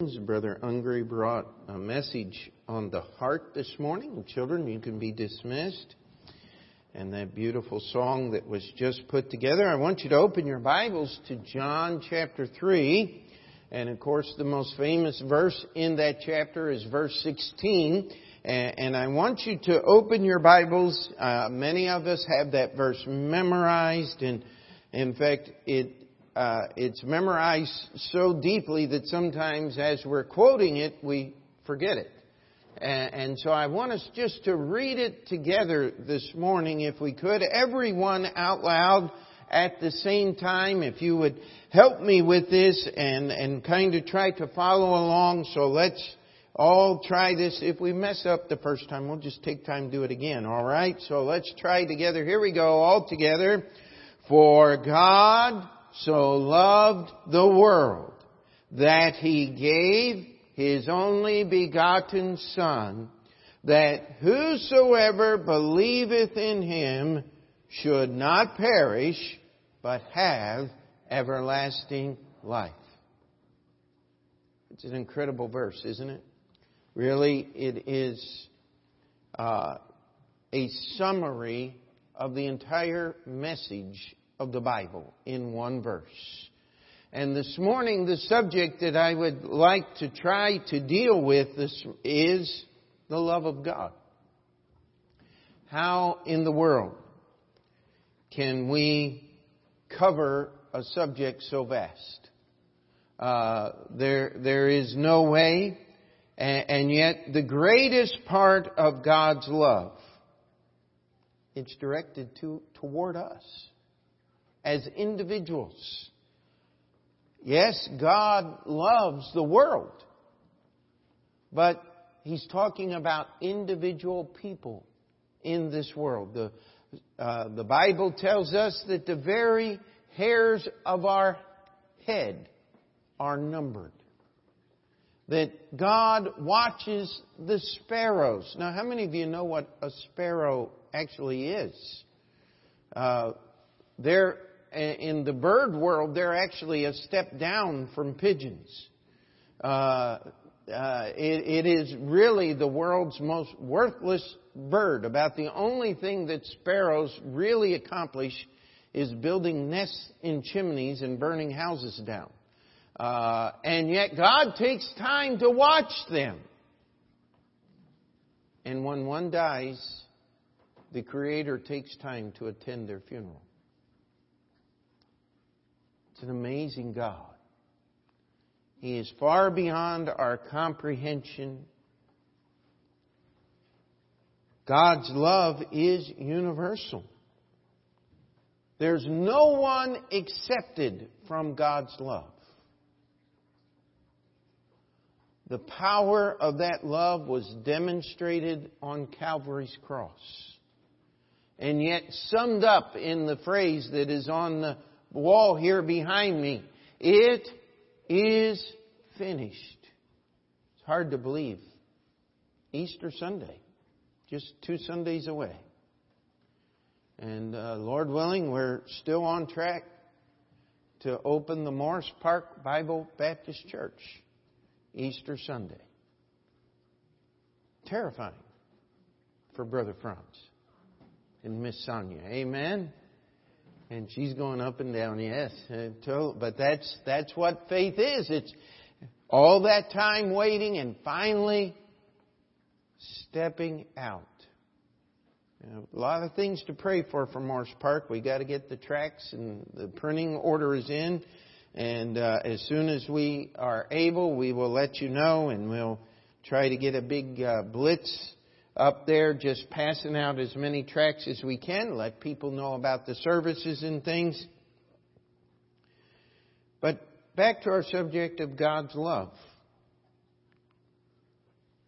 Brother Ungry brought a message on the heart this morning. Children, you can be dismissed. And that beautiful song that was just put together. I want you to open your Bibles to John chapter 3. And of course, the most famous verse in that chapter is verse 16. And I want you to open your Bibles. Uh, many of us have that verse memorized. And in fact, it uh, it's memorized so deeply that sometimes as we're quoting it, we forget it. And, so I want us just to read it together this morning, if we could, everyone out loud at the same time. If you would help me with this and, and kind of try to follow along. So let's all try this. If we mess up the first time, we'll just take time to do it again. All right? So let's try together. Here we go, all together. For God so loved the world that he gave his only begotten Son, that whosoever believeth in him should not perish, but have everlasting life. It's an incredible verse, isn't it? Really, it is uh, a summary of the entire message of the Bible in one verse. And this morning, the subject that I would like to try to deal with is the love of God. How in the world can we cover a subject so vast? Uh, there, there is no way, and, and yet the greatest part of God's love, it's directed to, toward us as individuals. Yes, God loves the world, but He's talking about individual people in this world. The, uh, the Bible tells us that the very hairs of our head are numbered. That God watches the sparrows. Now, how many of you know what a sparrow actually is? Uh, they're in the bird world, they're actually a step down from pigeons. Uh, uh, it, it is really the world's most worthless bird. About the only thing that sparrows really accomplish is building nests in chimneys and burning houses down. Uh, and yet God takes time to watch them. And when one dies, the Creator takes time to attend their funeral. An amazing God. He is far beyond our comprehension. God's love is universal. There's no one accepted from God's love. The power of that love was demonstrated on Calvary's cross. And yet summed up in the phrase that is on the wall here behind me. It is finished. It's hard to believe. Easter Sunday, just two Sundays away. And uh, Lord willing, we're still on track to open the Morris Park Bible Baptist Church Easter Sunday. Terrifying for Brother Franz and Miss Sonia. Amen. And she's going up and down, yes. But that's, that's what faith is. It's all that time waiting and finally stepping out. A lot of things to pray for for Morris Park. We got to get the tracts and the printing order is in. And uh, as soon as we are able, we will let you know and we'll try to get a big uh, blitz up there just passing out as many tracts as we can, let people know about the services and things. But back to our subject of God's love.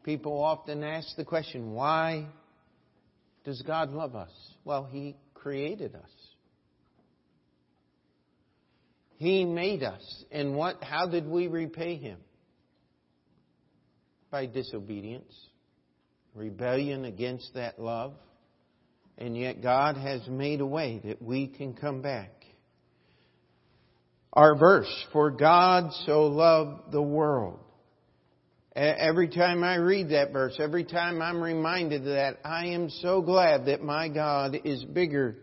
People often ask the question, why does God love us? Well, He created us. He made us. And what, how did we repay Him? By disobedience rebellion against that love. And yet God has made a way that we can come back. Our verse, for God so loved the world Every time I read that verse, every time I'm reminded of that, I am so glad that my God is bigger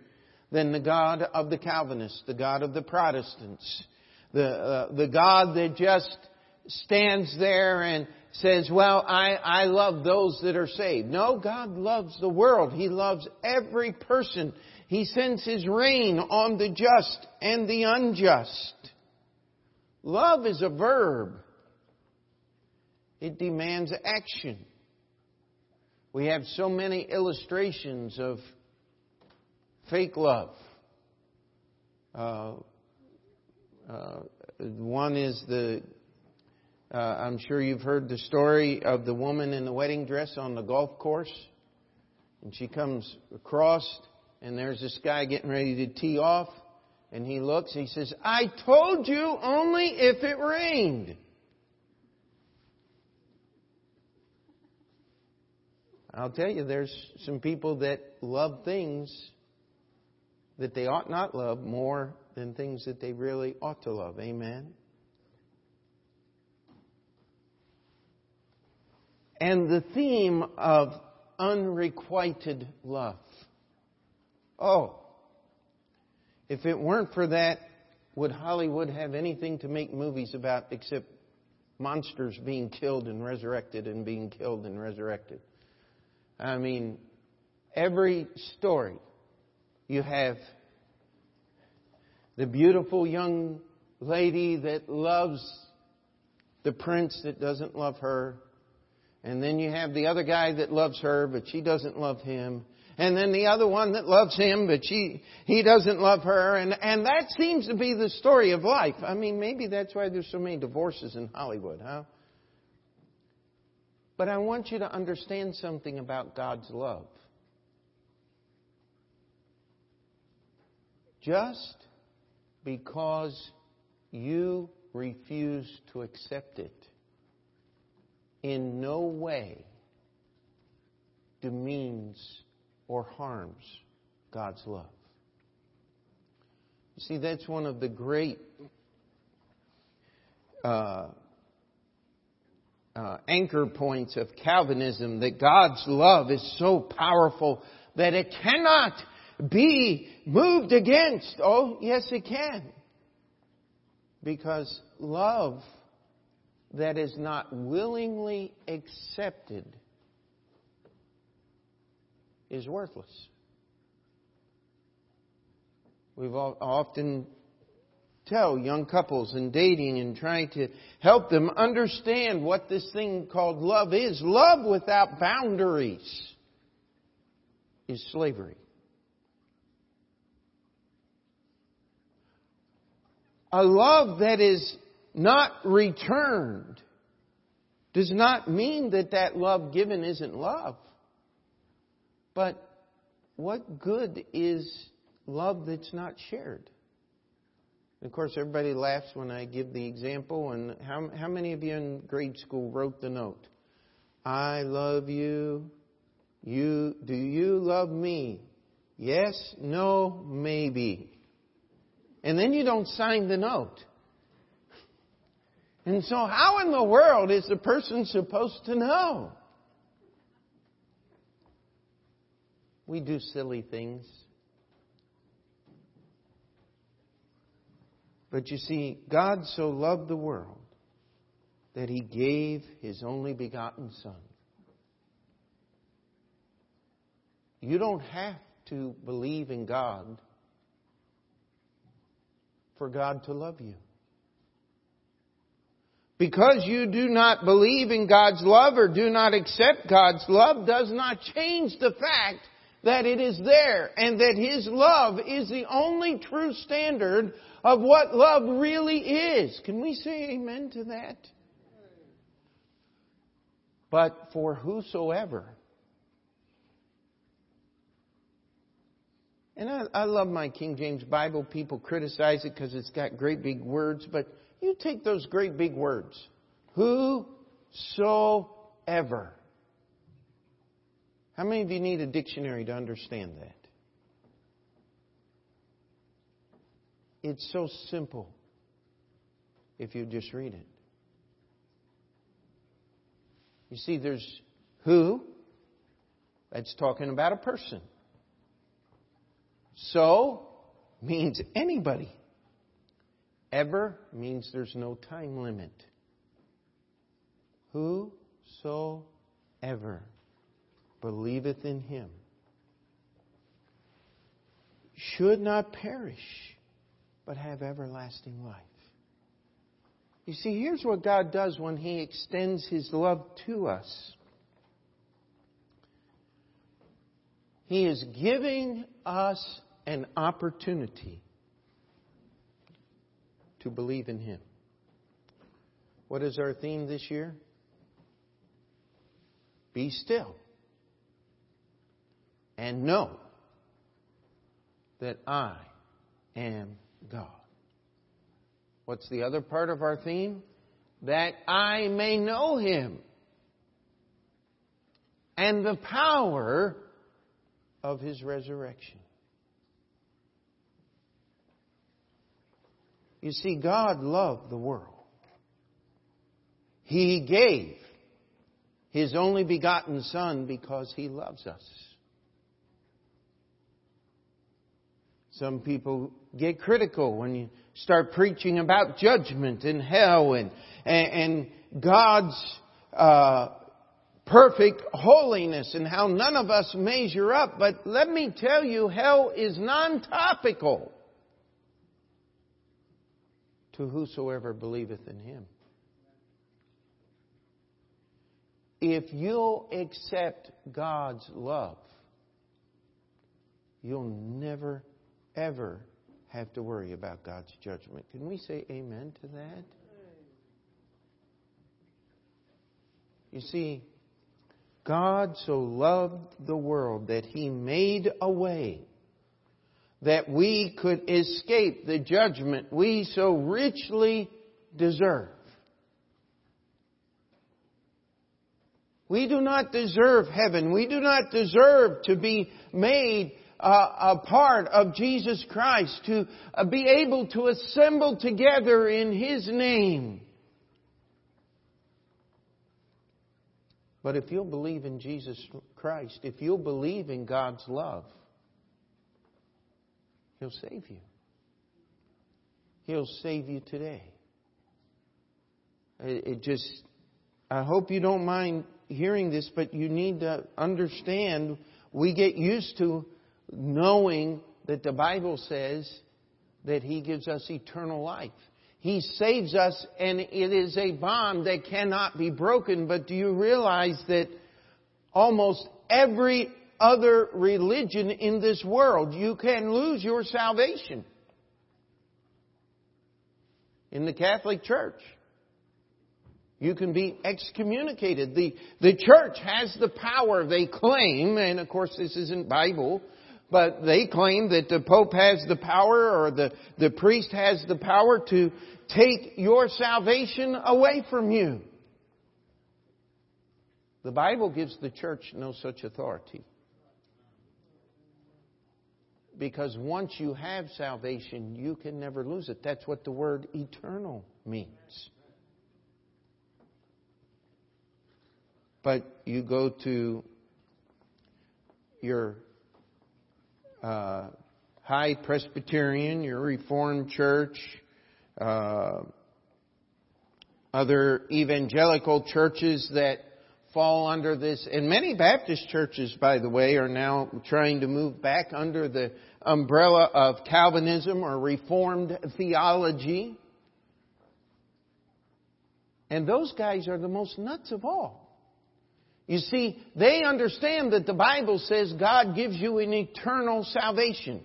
than the God of the Calvinists, the God of the Protestants, the, uh, the God that just stands there and says, well, I, I love those that are saved. No, God loves the world. He loves every person. He sends His rain on the just and the unjust. Love is a verb. It demands action. We have so many illustrations of fake love. Uh, uh, one is the, uh, I'm sure you've heard the story of the woman in the wedding dress on the golf course. And she comes across, and there's this guy getting ready to tee off. And he looks, he says, I told you only if it rained. I'll tell you, there's some people that love things that they ought not love more than things that they really ought to love. Amen? And the theme of unrequited love. Oh, if it weren't for that, would Hollywood have anything to make movies about except monsters being killed and resurrected and being killed and resurrected? I mean, every story you have the beautiful young lady that loves the prince that doesn't love her. And then you have the other guy that loves her, but she doesn't love him. And then the other one that loves him, but she, he doesn't love her. And, and that seems to be the story of life. I mean, maybe that's why there's so many divorces in Hollywood, huh? But I want you to understand something about God's love. Just because you refuse to accept it in no way demeans or harms God's love. You see, that's one of the great uh, uh, anchor points of Calvinism that God's love is so powerful that it cannot be moved against. Oh, yes, it can. Because love that is not willingly accepted is worthless. We've often tell young couples in dating and trying to help them understand what this thing called love is. Love without boundaries is slavery. A love that is not returned does not mean that that love given isn't love. But what good is love that's not shared? Of course, everybody laughs when I give the example. And how, how many of you in grade school wrote the note? I love you. You, do you love me? Yes, no, maybe. And then you don't sign the note. And so how in the world is the person supposed to know? We do silly things. But you see, God so loved the world that he gave his only begotten Son. You don't have to believe in God for God to love you. Because you do not believe in God's love or do not accept God's love does not change the fact that it is there and that His love is the only true standard of what love really is. Can we say amen to that? But for whosoever. And I, I love my King James Bible. People criticize it because it's got great big words, but you take those great big words. Whosoever. How many of you need a dictionary to understand that? It's so simple if you just read it. You see, there's who, that's talking about a person. So means anybody. Ever means there's no time limit. Whosoever believeth in him should not perish, but have everlasting life. You see, here's what God does when He extends His love to us. He is giving us an opportunity to believe in Him. What is our theme this year? Be still and know that I am God. What's the other part of our theme? That I may know Him and the power of His resurrection. You see, God loved the world. He gave His only begotten Son because He loves us. Some people get critical when you start preaching about judgment and hell and, and, God's uh, perfect holiness and how none of us measure up. But let me tell you, hell is non-topical to whosoever believeth in him. If you'll accept God's love, you'll never ever have to worry about God's judgment. Can we say amen to that? You see, God so loved the world that He made a way that we could escape the judgment we so richly deserve. We do not deserve heaven. We do not deserve to be made a part of Jesus Christ, to uh, be able to assemble together in His name. But if you'll believe in Jesus Christ, if you'll believe in God's love, He'll save you. He'll save you today. It, just, I hope you don't mind hearing this, but you need to understand we get used to knowing that the Bible says that He gives us eternal life. He saves us and it is a bond that cannot be broken. But do you realize that almost every other religion in this world, you can lose your salvation? In the Catholic Church. You can be excommunicated. The, the church has the power, they claim, and of course this isn't Bible, but they claim that the Pope has the power or the, the priest has the power to take your salvation away from you. The Bible gives the church no such authority. Because once you have salvation, you can never lose it. That's what the word eternal means. But you go to your uh, High Presbyterian, your Reformed Church, uh, other evangelical churches that fall under this, and many Baptist churches, by the way, are now trying to move back under the umbrella of Calvinism or Reformed theology. And those guys are the most nuts of all. You see, they understand that the Bible says God gives you an eternal salvation.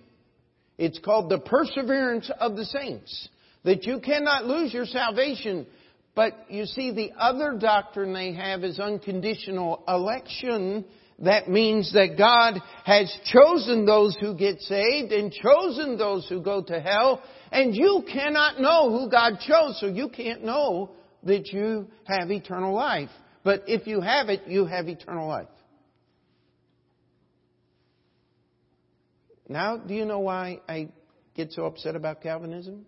It's called the perseverance of the saints. That you cannot lose your salvation. But you see, the other doctrine they have is unconditional election. That means that God has chosen those who get saved and chosen those who go to hell. And you cannot know who God chose, so you can't know that you have eternal life. But if you have it, you have eternal life. Now, do you know why I get so upset about Calvinism?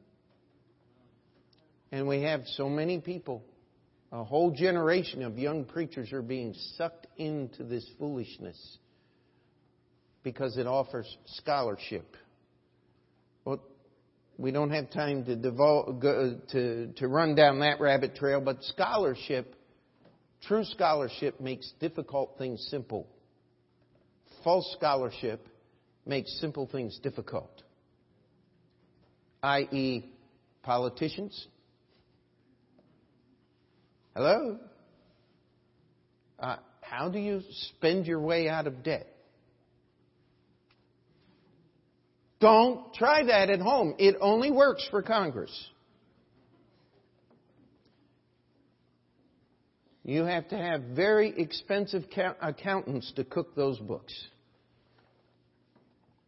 And we have so many people A whole generation of young preachers are being sucked into this foolishness because it offers scholarship. Well, we don't have time to, devote, to, to run down that rabbit trail, but scholarship, true scholarship, makes difficult things simple. False scholarship makes simple things difficult, i.e., politicians Hello? Uh, how do you spend your way out of debt? Don't try that at home. It only works for Congress. You have to have very expensive accountants to cook those books.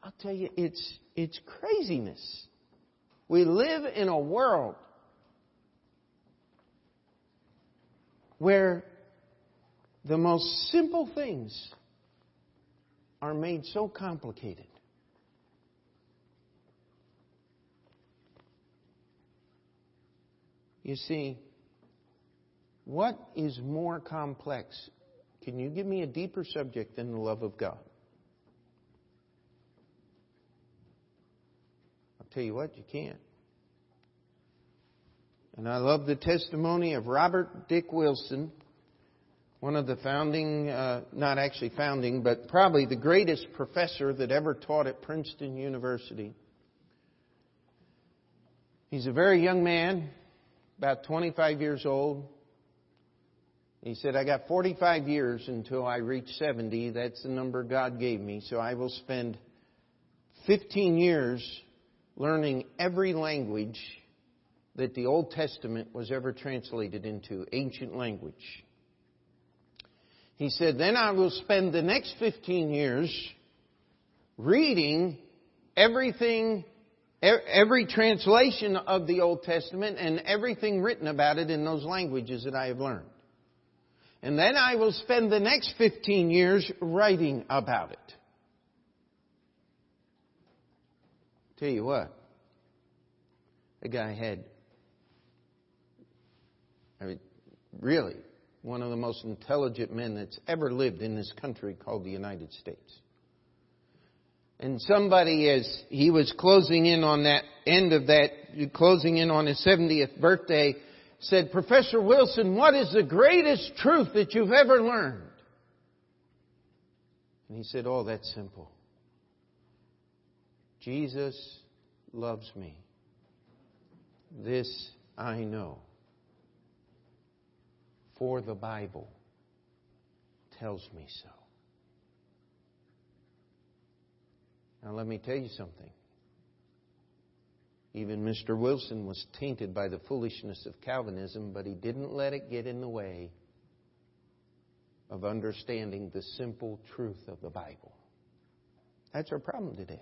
I'll tell you, it's, it's craziness. We live in a world where the most simple things are made so complicated. You see, what is more complex? Can you give me a deeper subject than the love of God? I'll tell you what, you can't. And I love the testimony of Robert Dick Wilson, one of the founding, uh, not actually founding, but probably the greatest professor that ever taught at Princeton University. He's a very young man, about 25 years old. He said, I got 45 years until I reach 70. That's the number God gave me. So I will spend 15 years learning every language that the Old Testament was ever translated into, ancient language. He said, Then I will spend the next 15 years reading everything, every translation of the Old Testament and everything written about it in those languages that I have learned. And then I will spend the next 15 years writing about it. Tell you what, the guy had I mean, really, one of the most intelligent men that's ever lived in this country called the United States. And somebody, as he was closing in on that end of that, closing in on his 70th birthday, said, Professor Wilson, what is the greatest truth that you've ever learned? And he said, Oh, that's simple. Jesus loves me. This I know for the Bible tells me so. Now, let me tell you something. Even Mr. Wilson was tainted by the foolishness of Calvinism, but he didn't let it get in the way of understanding the simple truth of the Bible. That's our problem today.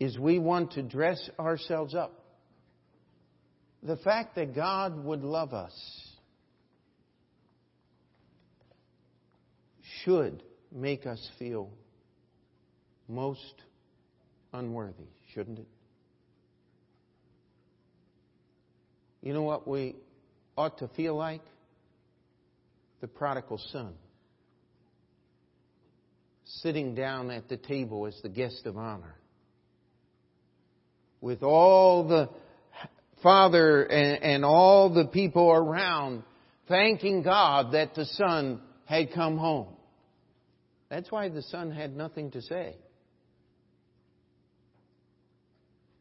Is we want to dress ourselves up the fact that God would love us should make us feel most unworthy, shouldn't it? You know what we ought to feel like? The prodigal son. Sitting down at the table as the guest of honor. With all the father and, and all the people around thanking God that the son had come home. That's why the son had nothing to say.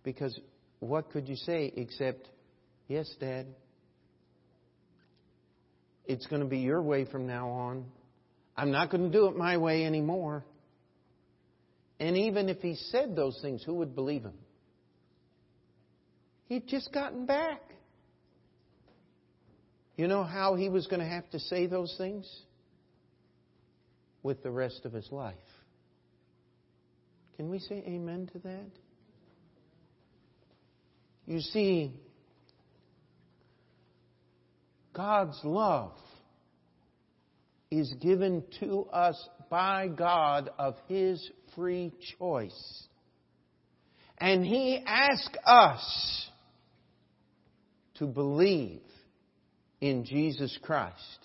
Because what could you say except, Yes, Dad, it's going to be your way from now on. I'm not going to do it my way anymore. And even if he said those things, who would believe him? He'd just gotten back. You know how he was going to have to say those things? With the rest of his life. Can we say amen to that? You see, God's love is given to us by God of His free choice. And He asks us to believe in Jesus Christ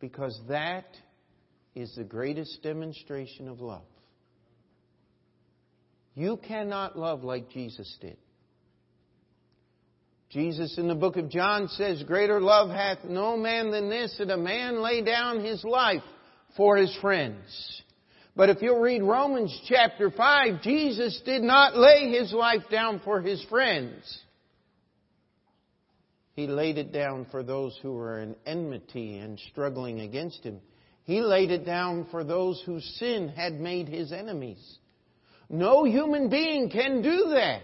because that is the greatest demonstration of love. You cannot love like Jesus did. Jesus in the book of John says, Greater love hath no man than this, that a man lay down his life for his friends. But if you'll read Romans chapter 5, Jesus did not lay his life down for his friends. He laid it down for those who were in enmity and struggling against him. He laid it down for those whose sin had made his enemies. No human being can do that.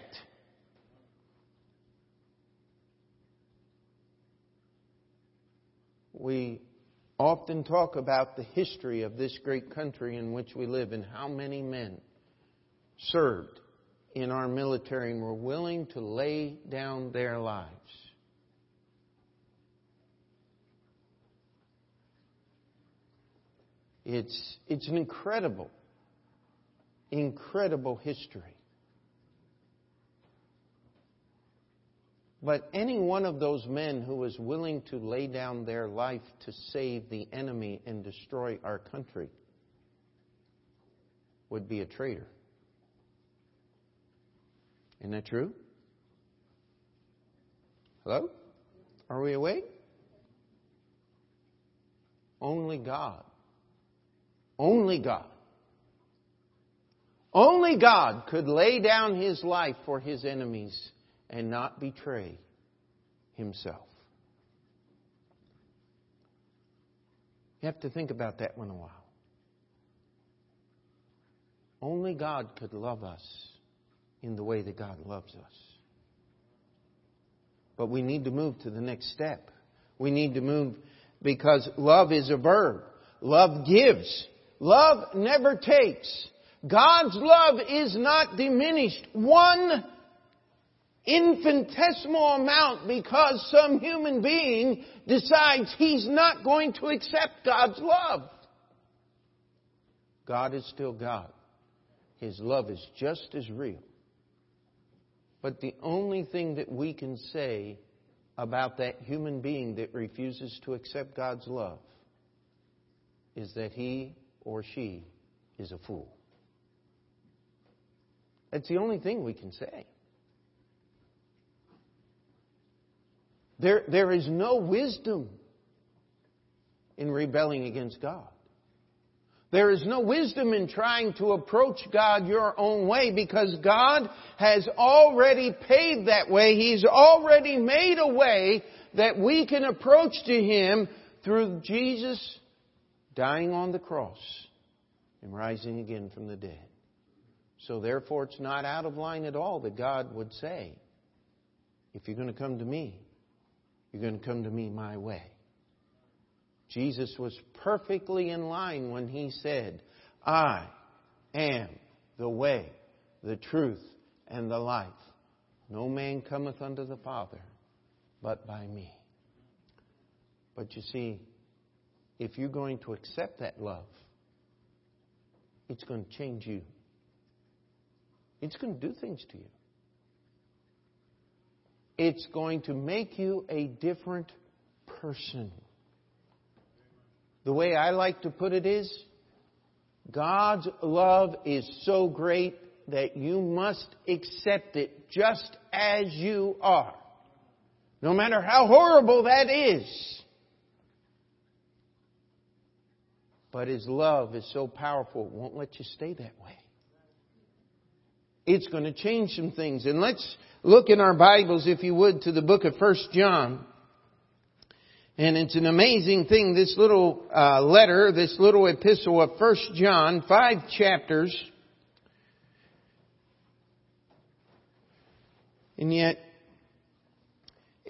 We often talk about the history of this great country in which we live and how many men served in our military and were willing to lay down their lives. It's, it's an incredible, incredible history. But any one of those men who was willing to lay down their life to save the enemy and destroy our country would be a traitor. Isn't that true? Hello? Are we awake? Only God. Only God. Only God could lay down his life for his enemies and not betray himself. You have to think about that one a while. Only God could love us in the way that God loves us. But we need to move to the next step. We need to move because love is a verb. Love gives. Love never takes. God's love is not diminished one infinitesimal amount because some human being decides he's not going to accept God's love. God is still God. His love is just as real. But the only thing that we can say about that human being that refuses to accept God's love is that he or she is a fool. That's the only thing we can say. There, there is no wisdom in rebelling against God. There is no wisdom in trying to approach God your own way because God has already paved that way. He's already made a way that we can approach to Him through Jesus dying on the cross and rising again from the dead. So therefore it's not out of line at all that God would say, if you're going to come to me, you're going to come to me my way. Jesus was perfectly in line when he said, I am the way, the truth, and the life. No man cometh unto the Father but by me. But you see, if you're going to accept that love, it's going to change you. It's going to do things to you it's going to make you a different person. The way I like to put it is, God's love is so great that you must accept it just as you are. No matter how horrible that is. But His love is so powerful, it won't let you stay that way. It's going to change some things. And let's look in our Bibles, if you would, to the book of First John. And it's an amazing thing, this little uh, letter, this little epistle of First John, five chapters. And yet,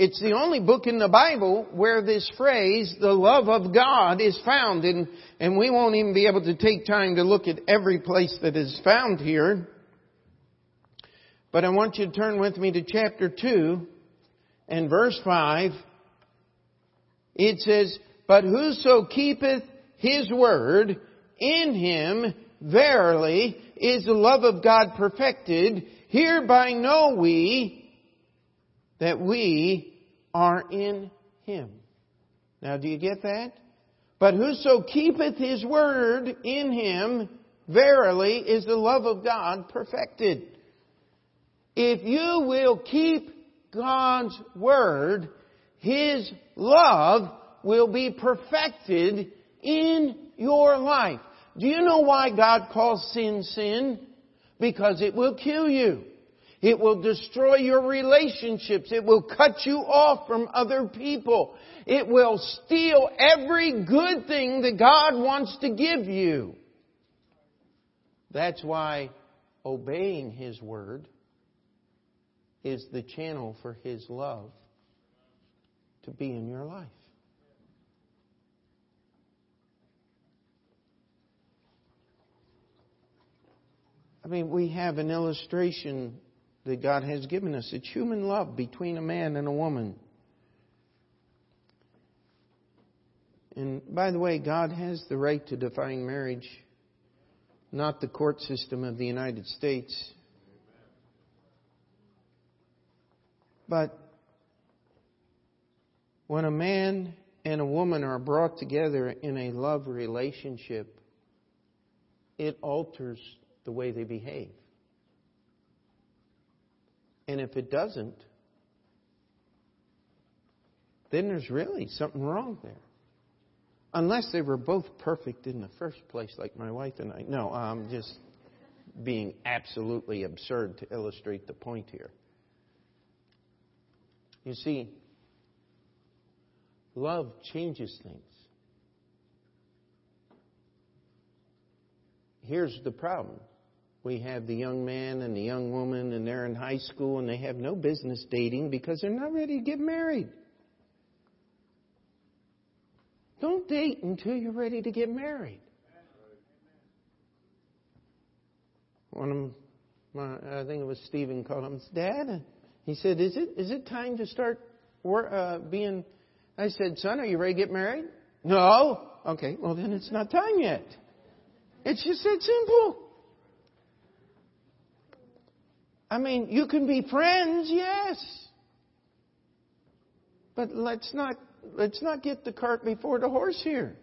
it's the only book in the Bible where this phrase, the love of God, is found. And, and we won't even be able to take time to look at every place that is found here. But I want you to turn with me to chapter 2 and verse 5. It says, But whoso keepeth his word, in him verily is the love of God perfected. Hereby know we that we are in him. Now, do you get that? But whoso keepeth his word in him, verily is the love of God perfected. If you will keep God's word, his love will be perfected in your life. Do you know why God calls sin sin? Because it will kill you. It will destroy your relationships. It will cut you off from other people. It will steal every good thing that God wants to give you. That's why obeying His Word is the channel for His love to be in your life. I mean, we have an illustration that God has given us. It's human love between a man and a woman. And by the way, God has the right to define marriage, not the court system of the United States. But when a man and a woman are brought together in a love relationship, it alters the way they behave. And if it doesn't, then there's really something wrong there. Unless they were both perfect in the first place, like my wife and I. No, I'm just being absolutely absurd to illustrate the point here. You see, love changes things. Here's the problem we have the young man and the young woman, and they're in high school and they have no business dating because they're not ready to get married. Don't date until you're ready to get married. One of my, I think it was Stephen called him, Dad. He said, "Is it is it time to start uh, being?" I said, "Son, are you ready to get married?" No. Okay. Well, then it's not time yet. It's just that simple. I mean, you can be friends, yes. But let's not let's not get the cart before the horse here.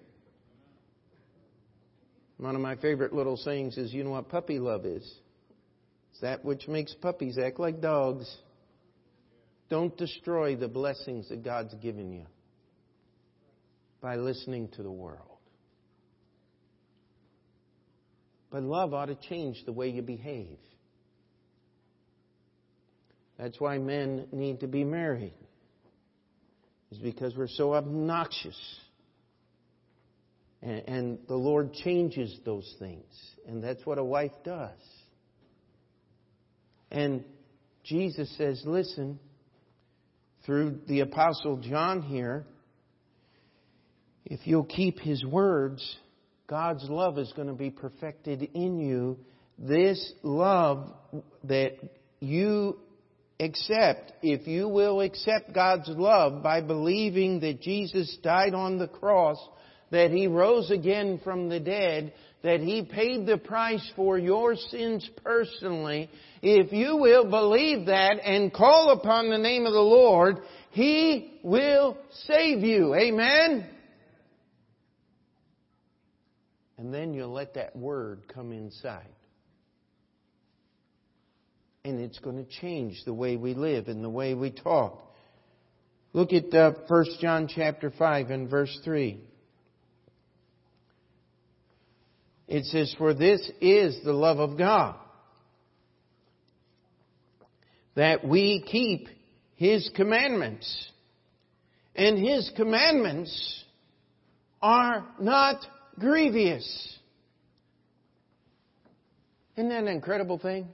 One of my favorite little sayings is, you know what puppy love is? It's that which makes puppies act like dogs. Don't destroy the blessings that God's given you by listening to the world. But love ought to change the way you behave. That's why men need to be married. Is because we're so obnoxious. And, and the Lord changes those things. And that's what a wife does. And Jesus says, listen, through the Apostle John here, if you'll keep his words, God's love is going to be perfected in you. This love that you accept, if you will accept God's love by believing that Jesus died on the cross, that He rose again from the dead, that He paid the price for your sins personally, if you will believe that and call upon the name of the Lord, He will save you. Amen? And then you'll let that word come inside and it's going to change the way we live and the way we talk. Look at uh, 1 John chapter 5 and verse 3. It says, For this is the love of God, that we keep His commandments. And His commandments are not grievous. Isn't that an incredible thing?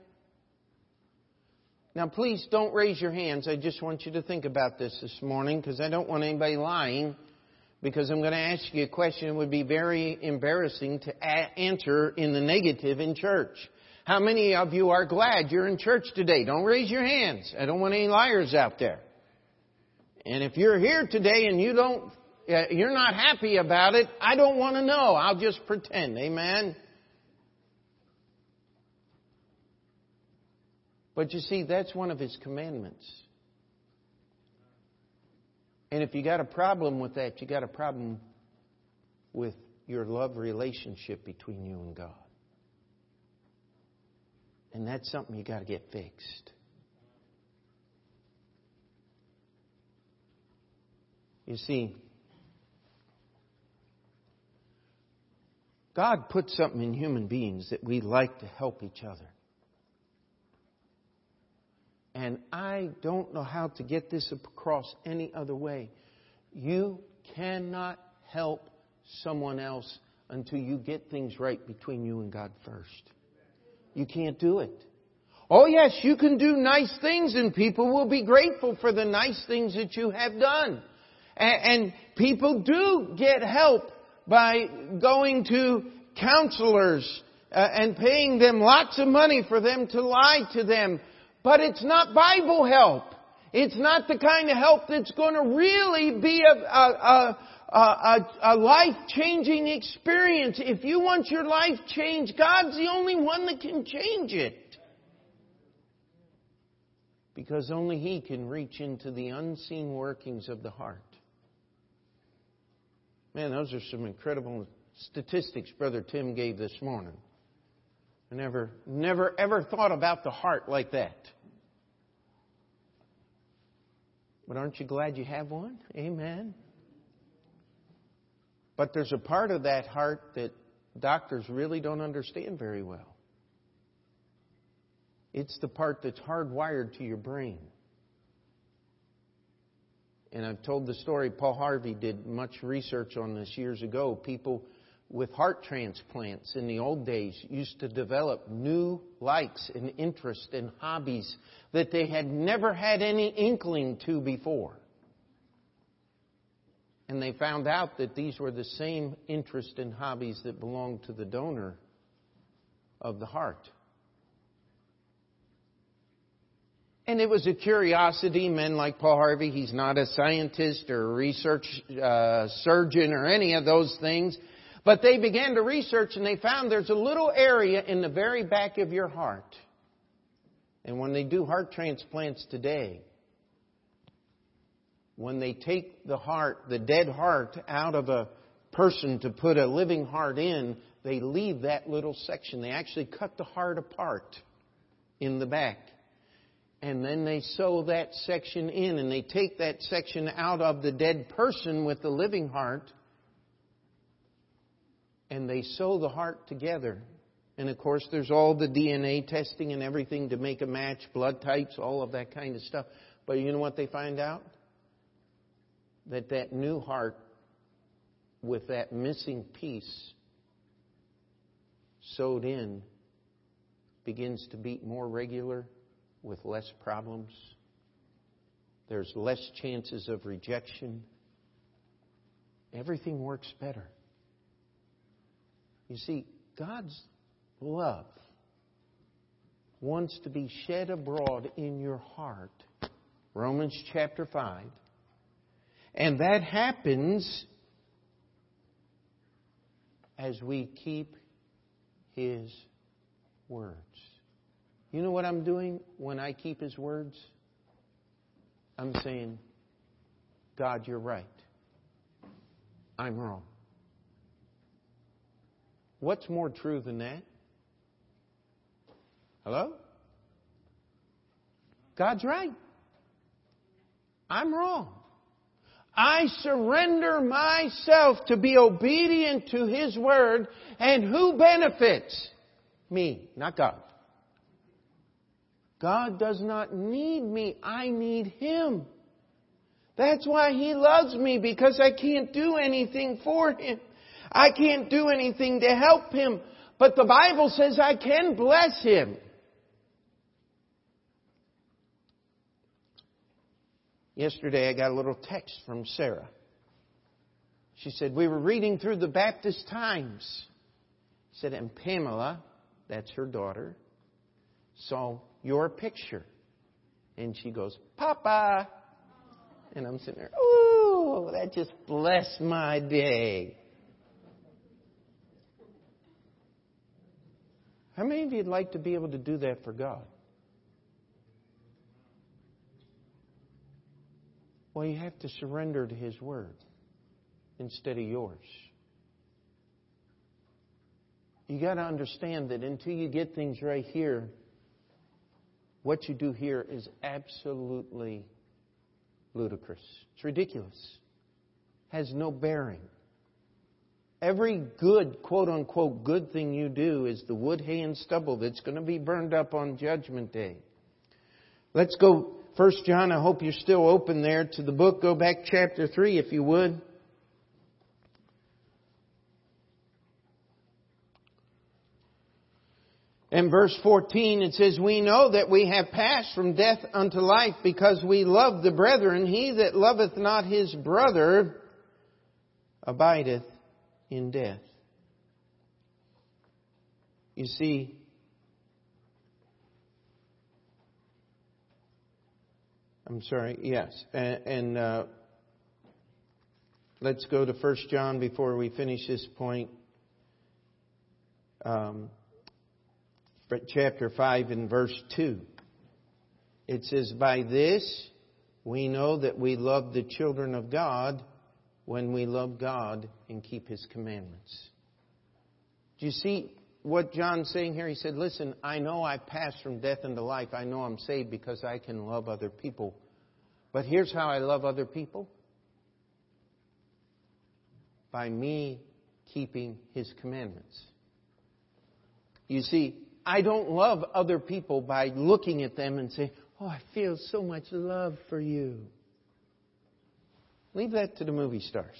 Now, please don't raise your hands. I just want you to think about this this morning because I don't want anybody lying. Because I'm going to ask you a question that would be very embarrassing to answer in the negative in church. How many of you are glad you're in church today? Don't raise your hands. I don't want any liars out there. And if you're here today and you don't, uh, you're not happy about it, I don't want to know. I'll just pretend. Amen. But you see, that's one of his commandments. And if you got a problem with that, you got a problem with your love relationship between you and God. And that's something you got to get fixed. You see, God put something in human beings that we like to help each other. And I don't know how to get this across any other way. You cannot help someone else until you get things right between you and God first. You can't do it. Oh yes, you can do nice things and people will be grateful for the nice things that you have done. And, people do get help by going to counselors uh, and paying them lots of money for them to lie to them. But it's not Bible help. It's not the kind of help that's going to really be a, a, a, a, life-changing experience. If you want your life changed, God's the only one that can change it. Because only He can reach into the unseen workings of the heart. Man, those are some incredible statistics Brother Tim gave this morning. I never, never, ever thought about the heart like that. But aren't you glad you have one? Amen. But there's a part of that heart that doctors really don't understand very well. It's the part that's hardwired to your brain. And I've told the story, Paul Harvey did much research on this years ago. People with heart transplants in the old days used to develop new likes and interests and hobbies that they had never had any inkling to before. And they found out that these were the same interests and hobbies that belonged to the donor of the heart. And it was a curiosity. Men like Paul Harvey, he's not a scientist or a research uh, surgeon or any of those things. But they began to research and they found there's a little area in the very back of your heart. And when they do heart transplants today, when they take the heart, the dead heart, out of a person to put a living heart in, they leave that little section. They actually cut the heart apart in the back. And then they sew that section in and they take that section out of the dead person with the living heart and they sew the heart together. And of course, there's all the DNA testing and everything to make a match, blood types, all of that kind of stuff. But you know what they find out? That that new heart with that missing piece sewed in begins to beat more regular with less problems. There's less chances of rejection. Everything works better. You see, God's love wants to be shed abroad in your heart. Romans chapter 5. And that happens as we keep His words. You know what I'm doing when I keep His words? I'm saying, God, you're right. I'm wrong. What's more true than that? Hello? God's right. I'm wrong. I surrender myself to be obedient to His Word, and who benefits? Me, not God. God does not need me. I need Him. That's why He loves me, because I can't do anything for Him. I can't do anything to help him, but the Bible says I can bless him. Yesterday I got a little text from Sarah. She said, We were reading through the Baptist Times. She said, and Pamela, that's her daughter, saw your picture. And she goes, Papa. And I'm sitting there, ooh, that just blessed my day. How many of you'd like to be able to do that for God? Well, you have to surrender to His Word instead of yours. You got to understand that until you get things right here, what you do here is absolutely ludicrous. It's ridiculous. Has no bearing. Every good, quote unquote, good thing you do is the wood, hay, and stubble that's going to be burned up on Judgment Day. Let's go, First John, I hope you're still open there to the book. Go back chapter 3 if you would. In verse 14 it says, We know that we have passed from death unto life because we love the brethren. He that loveth not his brother abideth in death. You see, I'm sorry, yes. And, and uh, let's go to 1 John before we finish this point. Um, chapter 5 and verse 2. It says, By this we know that we love the children of God when we love God and keep His commandments. Do you see what John's saying here? He said, Listen, I know I passed from death into life. I know I'm saved because I can love other people. But here's how I love other people by me keeping His commandments. You see, I don't love other people by looking at them and saying, Oh, I feel so much love for you. Leave that to the movie stars.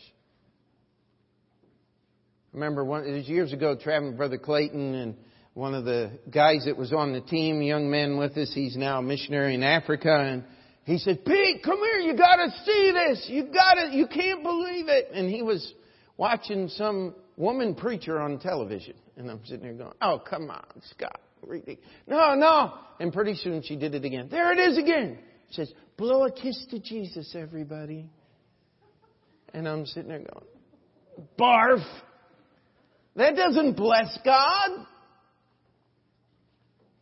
Remember, one, it was years ago, traveling with Brother Clayton and one of the guys that was on the team, young man with us, he's now a missionary in Africa, and he said, Pete, come here, you gotta see this. You gotta, you can't believe it. And he was watching some woman preacher on television. And I'm sitting there going, oh, come on, Scott. No, no. And pretty soon she did it again. There it is again. She says, blow a kiss to Jesus, everybody. And I'm sitting there going, barf. That doesn't bless God.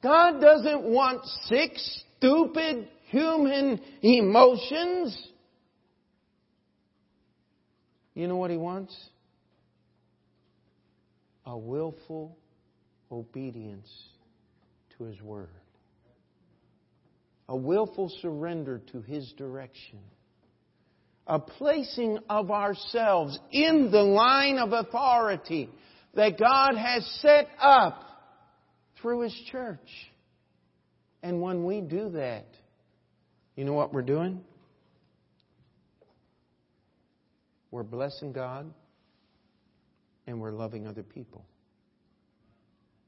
God doesn't want sick, stupid human emotions. You know what He wants? A willful obedience to His Word. A willful surrender to His direction a placing of ourselves in the line of authority that God has set up through His church. And when we do that, you know what we're doing? We're blessing God and we're loving other people.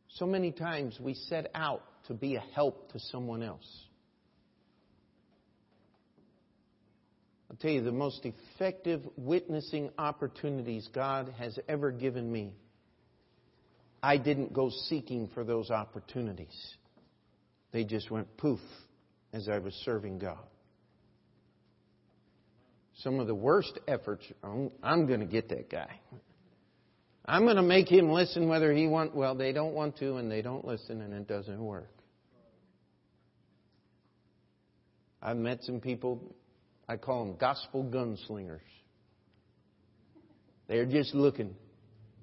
So many times we set out to be a help to someone else. I'll tell you, the most effective witnessing opportunities God has ever given me, I didn't go seeking for those opportunities. They just went poof as I was serving God. Some of the worst efforts, I'm, going to get that guy. I'm going to make him listen whether he want. Well, they don't want to, and they don't listen, and it doesn't work. I've met some people I call them gospel gunslingers. They're just looking.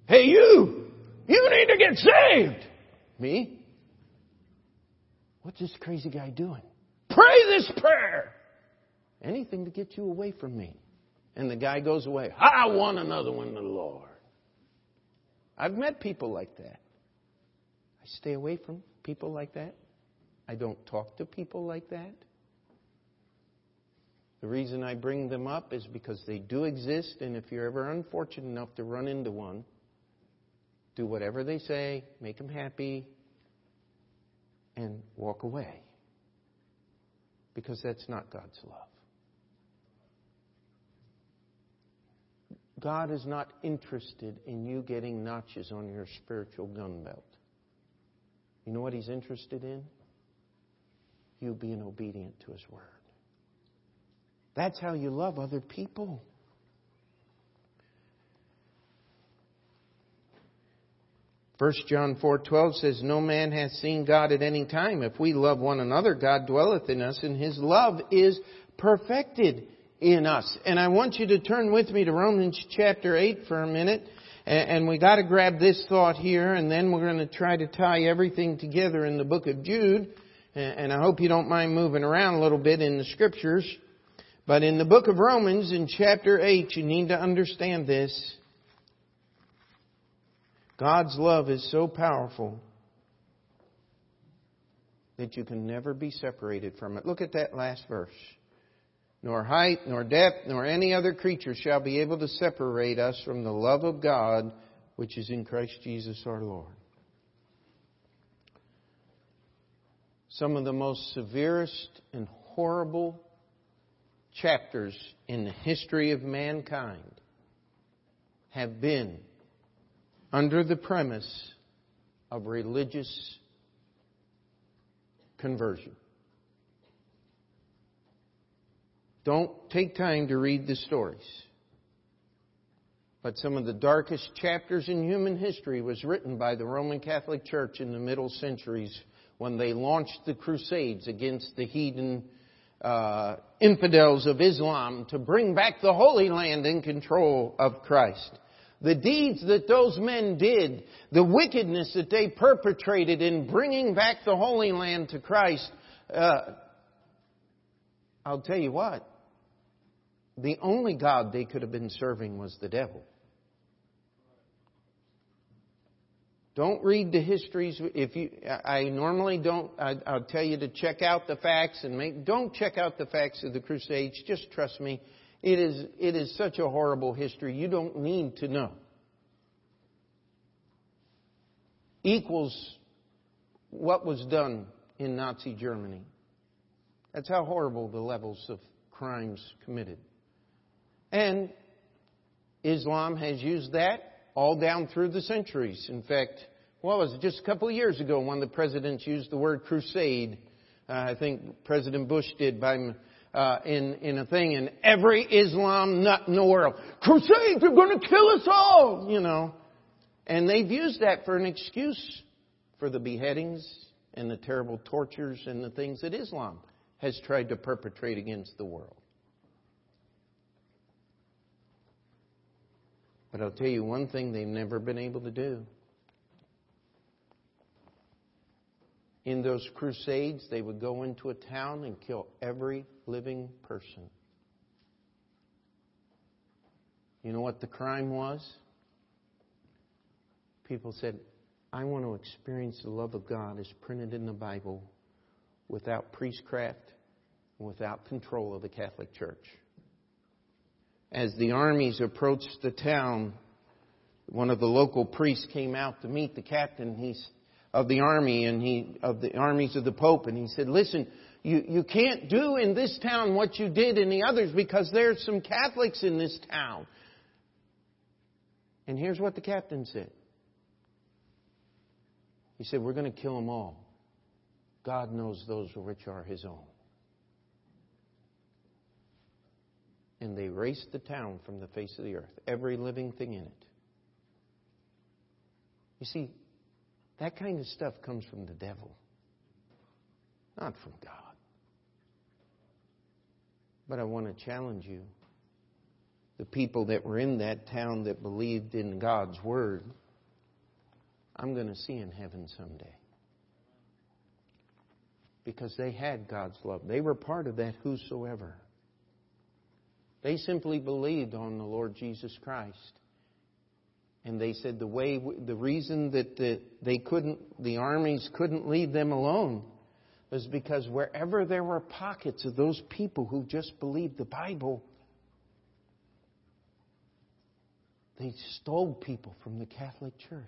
Hey, you! You need to get saved! Me? What's this crazy guy doing? Pray this prayer! Anything to get you away from me. And the guy goes away. I want another one, the Lord. I've met people like that. I stay away from people like that. I don't talk to people like that. The reason I bring them up is because they do exist, and if you're ever unfortunate enough to run into one, do whatever they say, make them happy, and walk away. Because that's not God's love. God is not interested in you getting notches on your spiritual gun belt. You know what He's interested in? You being obedient to His Word. That's how you love other people. First John 4:12 says no man has seen God at any time if we love one another God dwelleth in us and his love is perfected in us. And I want you to turn with me to Romans chapter 8 for a minute. And we got to grab this thought here, and then we're going to try to tie everything together in the book of Jude. And I hope you don't mind moving around a little bit in the scriptures. But in the book of Romans, in chapter 8, you need to understand this. God's love is so powerful that you can never be separated from it. Look at that last verse. Nor height, nor depth, nor any other creature shall be able to separate us from the love of God which is in Christ Jesus our Lord. Some of the most severest and horrible chapters in the history of mankind have been under the premise of religious conversion. Don't take time to read the stories. But some of the darkest chapters in human history was written by the Roman Catholic Church in the middle centuries when they launched the Crusades against the heathen uh, infidels of Islam to bring back the Holy Land in control of Christ. The deeds that those men did, the wickedness that they perpetrated in bringing back the Holy Land to Christ, uh, I'll tell you what, the only God they could have been serving was the devil. Don't read the histories. If you, I normally don't. I, will tell you to check out the facts and make. Don't check out the facts of the Crusades. Just trust me. It is. It is such a horrible history. You don't need to know. Equals what was done in Nazi Germany. That's how horrible the levels of crimes committed. And Islam has used that all down through the centuries. In fact, what was it? Just a couple of years ago, of the presidents used the word crusade. Uh, I think President Bush did by uh, in in a thing, and every Islam nut in the world, crusades are going to kill us all, you know. And they've used that for an excuse for the beheadings and the terrible tortures and the things that Islam has tried to perpetrate against the world. But I'll tell you one thing they've never been able to do. In those crusades, they would go into a town and kill every living person. You know what the crime was? People said, I want to experience the love of God as printed in the Bible without priestcraft and without control of the Catholic Church as the armies approached the town, one of the local priests came out to meet the captain he's, of the army and he of the armies of the Pope, and he said, "Listen, you you can't do in this town what you did in the others because there's some Catholics in this town." And here's what the captain said. He said, "We're going to kill them all. God knows those which are His own." and they erased the town from the face of the earth, every living thing in it. You see, that kind of stuff comes from the devil, not from God. But I want to challenge you. The people that were in that town that believed in God's Word, I'm going to see in heaven someday. Because they had God's love. They were part of that whosoever. They simply believed on the Lord Jesus Christ. And they said the way, the reason that the, they couldn't, the armies couldn't leave them alone was because wherever there were pockets of those people who just believed the Bible, they stole people from the Catholic Church.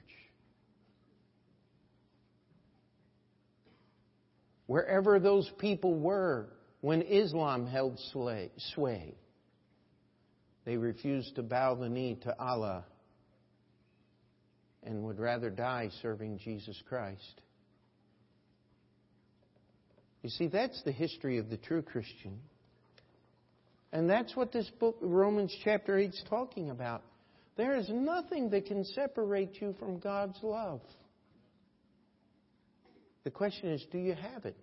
Wherever those people were when Islam held sway, they refused to bow the knee to Allah and would rather die serving Jesus Christ. You see, that's the history of the true Christian. And that's what this book, Romans chapter 8, is talking about. There is nothing that can separate you from God's love. The question is do you have it?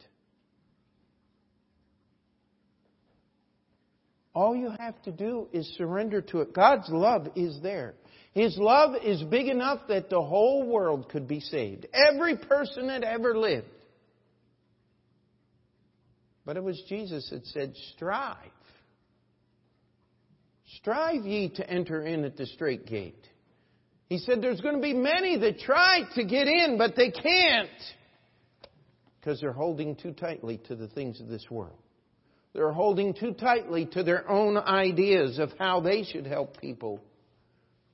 All you have to do is surrender to it. God's love is there. His love is big enough that the whole world could be saved. Every person that ever lived. But it was Jesus that said, strive. Strive ye to enter in at the strait gate. He said there's going to be many that try to get in, but they can't. Because they're holding too tightly to the things of this world. They're holding too tightly to their own ideas of how they should help people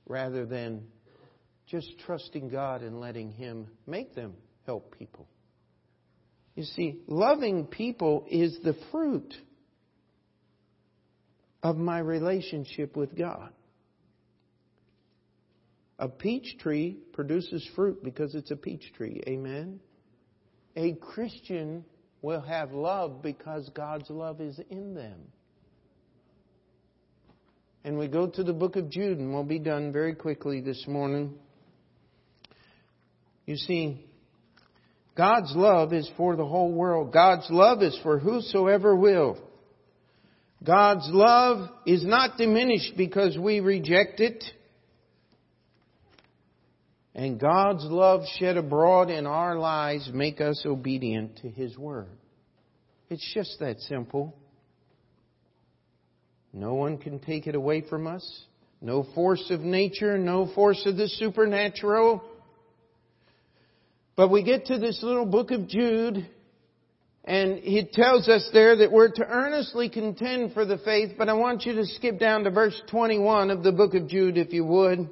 rather than just trusting God and letting Him make them help people. You see, loving people is the fruit of my relationship with God. A peach tree produces fruit because it's a peach tree. Amen? A Christian will have love because God's love is in them. And we go to the book of Jude, and we'll be done very quickly this morning. You see, God's love is for the whole world. God's love is for whosoever will. God's love is not diminished because we reject it. And God's love shed abroad in our lives make us obedient to His Word. It's just that simple. No one can take it away from us. No force of nature, no force of the supernatural. But we get to this little book of Jude, and he tells us there that we're to earnestly contend for the faith, but I want you to skip down to verse 21 of the book of Jude if you would.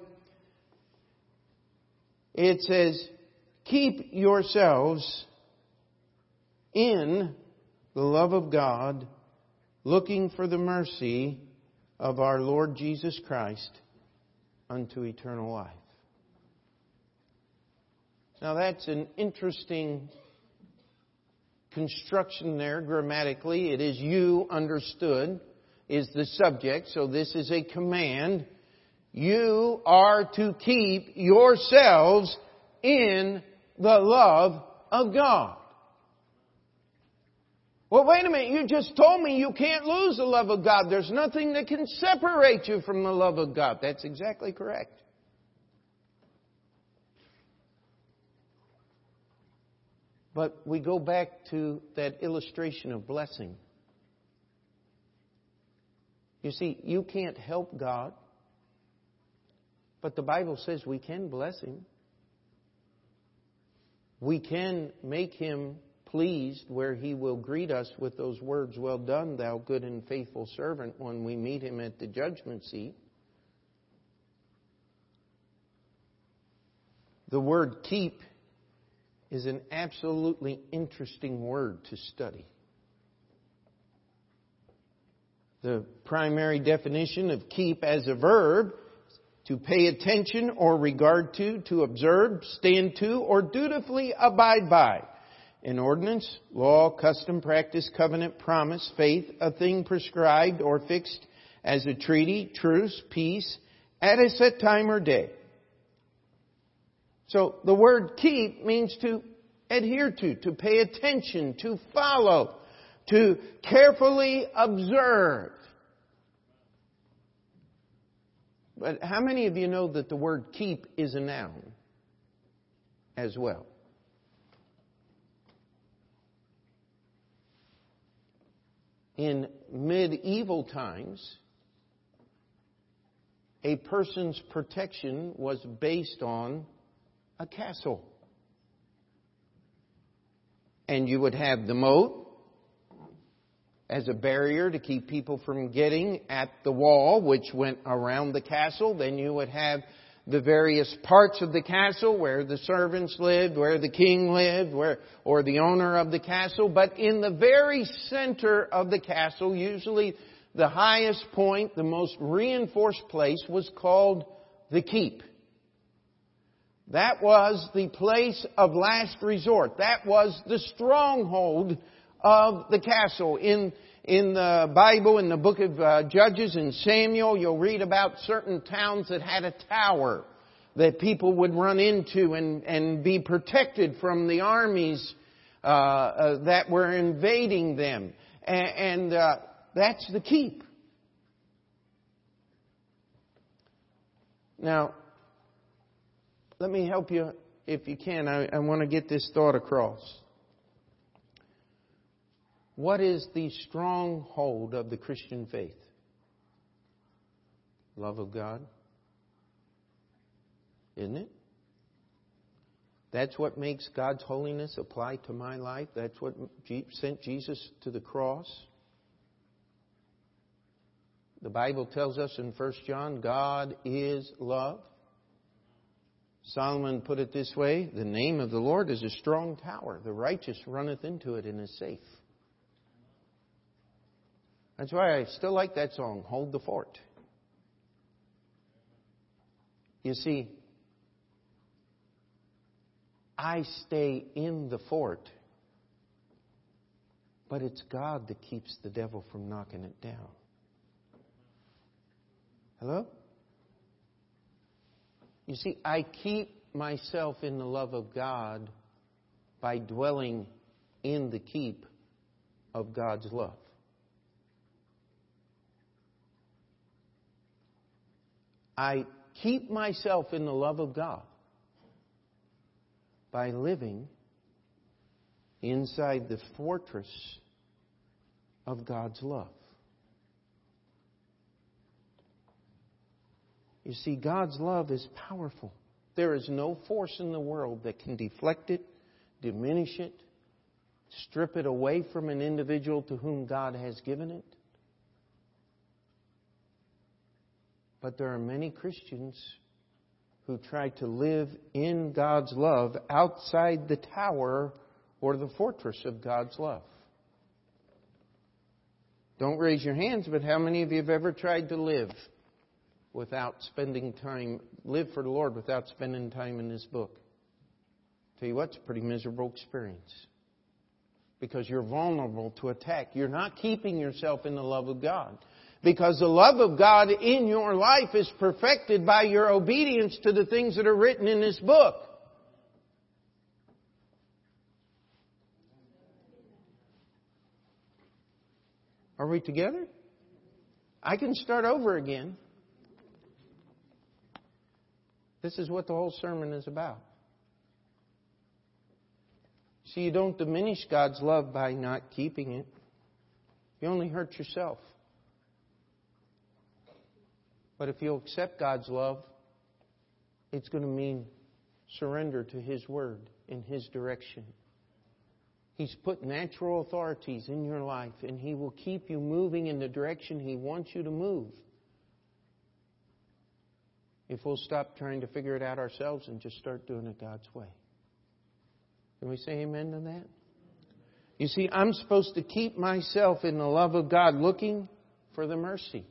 It says, keep yourselves in the love of God, looking for the mercy of our Lord Jesus Christ unto eternal life. Now that's an interesting construction there grammatically. It is you understood is the subject, so this is a command. You are to keep yourselves in the love of God. Well, wait a minute. You just told me you can't lose the love of God. There's nothing that can separate you from the love of God. That's exactly correct. But we go back to that illustration of blessing. You see, you can't help God, but the Bible says we can bless Him. We can make Him pleased where he will greet us with those words, Well done, thou good and faithful servant, when we meet him at the judgment seat. The word keep is an absolutely interesting word to study. The primary definition of keep as a verb to pay attention or regard to, to observe, stand to, or dutifully abide by an ordinance, law, custom, practice, covenant, promise, faith, a thing prescribed or fixed as a treaty, truce, peace, at a set time or day. So the word keep means to adhere to, to pay attention, to follow, to carefully observe. But how many of you know that the word keep is a noun as well? In medieval times, a person's protection was based on a castle. And you would have the moat as a barrier to keep people from getting at the wall, which went around the castle. Then you would have the various parts of the castle where the servants lived, where the king lived, where, or the owner of the castle. But in the very center of the castle, usually the highest point, the most reinforced place was called the keep. That was the place of last resort. That was the stronghold of the castle. In, in the Bible, in the book of uh, Judges and Samuel, you'll read about certain towns that had a tower that people would run into and, and be protected from the armies uh, uh, that were invading them. And, and that's the keep. Now, let me help you if you can. I, I want to get this thought across. What is the stronghold of the Christian faith? Love of God. Isn't it? That's what makes God's holiness apply to my life. That's what sent Jesus to the cross. The Bible tells us in 1 John, God is love. Solomon put it this way The name of the Lord is a strong tower. The righteous runneth into it and is safe. That's why I still like that song, Hold the Fort. You see, I stay in the fort, but it's God that keeps the devil from knocking it down. Hello? You see, I keep myself in the love of God by dwelling in the keep of God's love. I keep myself in the love of God by living inside the fortress of God's love. You see, God's love is powerful. There is no force in the world that can deflect it, diminish it, strip it away from an individual to whom God has given it. But there are many Christians who try to live in God's love outside the tower or the fortress of God's love. Don't raise your hands, but how many of you have ever tried to live without spending time, live for the Lord without spending time in His book? Tell you what, it's a pretty miserable experience. Because you're vulnerable to attack. You're not keeping yourself in the love of God. Because the love of God in your life is perfected by your obedience to the things that are written in this book. Are we together? I can start over again. This is what the whole sermon is about. See, you don't diminish God's love by not keeping it. You only hurt yourself. But if you'll accept God's love, it's going to mean surrender to His Word in His direction. He's put natural authorities in your life, and He will keep you moving in the direction He wants you to move. If we'll stop trying to figure it out ourselves and just start doing it God's way. Can we say amen to that? You see, I'm supposed to keep myself in the love of God, looking for the mercy.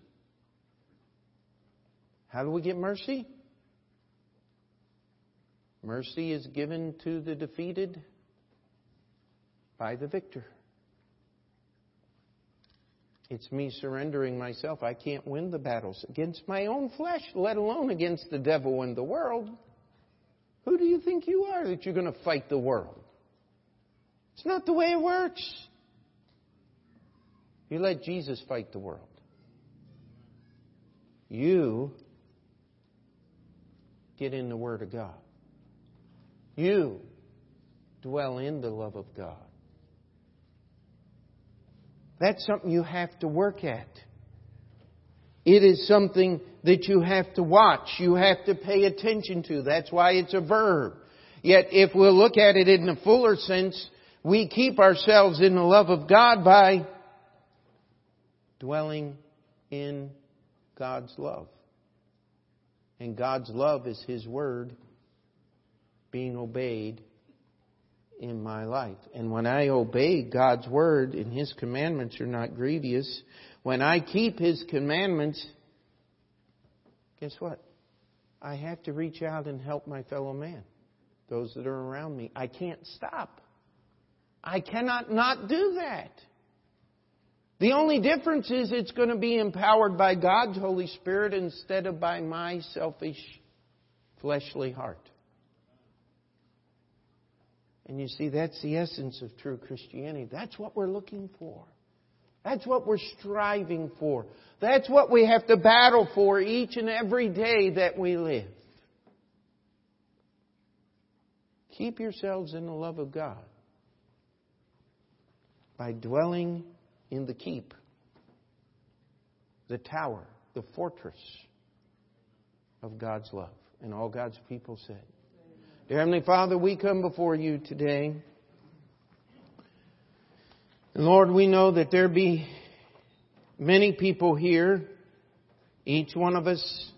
How do we get mercy? Mercy is given to the defeated by the victor. It's me surrendering myself. I can't win the battles against my own flesh, let alone against the devil and the world. Who do you think you are that you're going to fight the world? It's not the way it works. You let Jesus fight the world. You get in the Word of God. You dwell in the love of God. That's something you have to work at. It is something that you have to watch. You have to pay attention to. That's why it's a verb. Yet if we'll look at it in a fuller sense, we keep ourselves in the love of God by dwelling in God's love. And God's love is His Word being obeyed in my life. And when I obey God's Word and His commandments are not grievous, when I keep His commandments, guess what? I have to reach out and help my fellow man, those that are around me. I can't stop. I cannot not do that. The only difference is it's going to be empowered by God's Holy Spirit instead of by my selfish, fleshly heart. And you see, that's the essence of true Christianity. That's what we're looking for. That's what we're striving for. That's what we have to battle for each and every day that we live. Keep yourselves in the love of God by dwelling in the keep, the tower, the fortress of God's love. And all God's people said. Dear Heavenly Father, we come before you today. And Lord, we know that there be many people here, each one of us,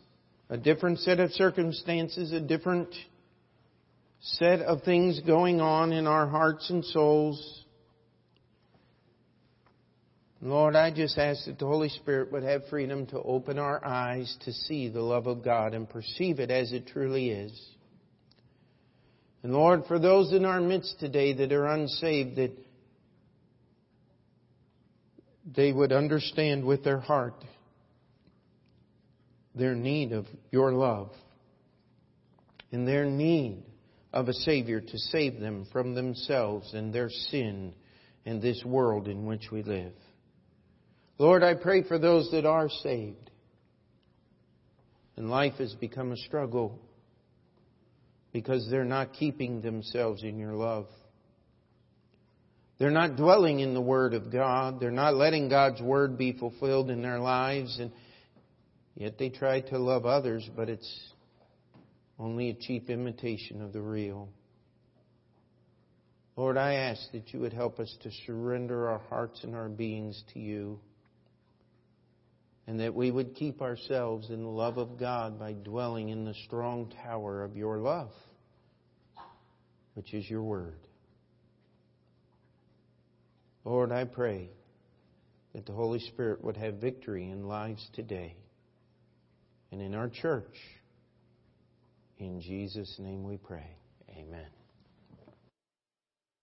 a different set of circumstances, a different set of things going on in our hearts and souls. Lord, I just ask that the Holy Spirit would have freedom to open our eyes to see the love of God and perceive it as it truly is. And Lord, for those in our midst today that are unsaved, that they would understand with their heart their need of your love and their need of a Savior to save them from themselves and their sin and this world in which we live. Lord, I pray for those that are saved and life has become a struggle because they're not keeping themselves in your love. They're not dwelling in the Word of God. They're not letting God's Word be fulfilled in their lives. And yet they try to love others, but it's only a cheap imitation of the real. Lord, I ask that you would help us to surrender our hearts and our beings to you. And that we would keep ourselves in the love of God by dwelling in the strong tower of your love, which is your word. Lord, I pray that the Holy Spirit would have victory in lives today and in our church. In Jesus' name we pray. Amen.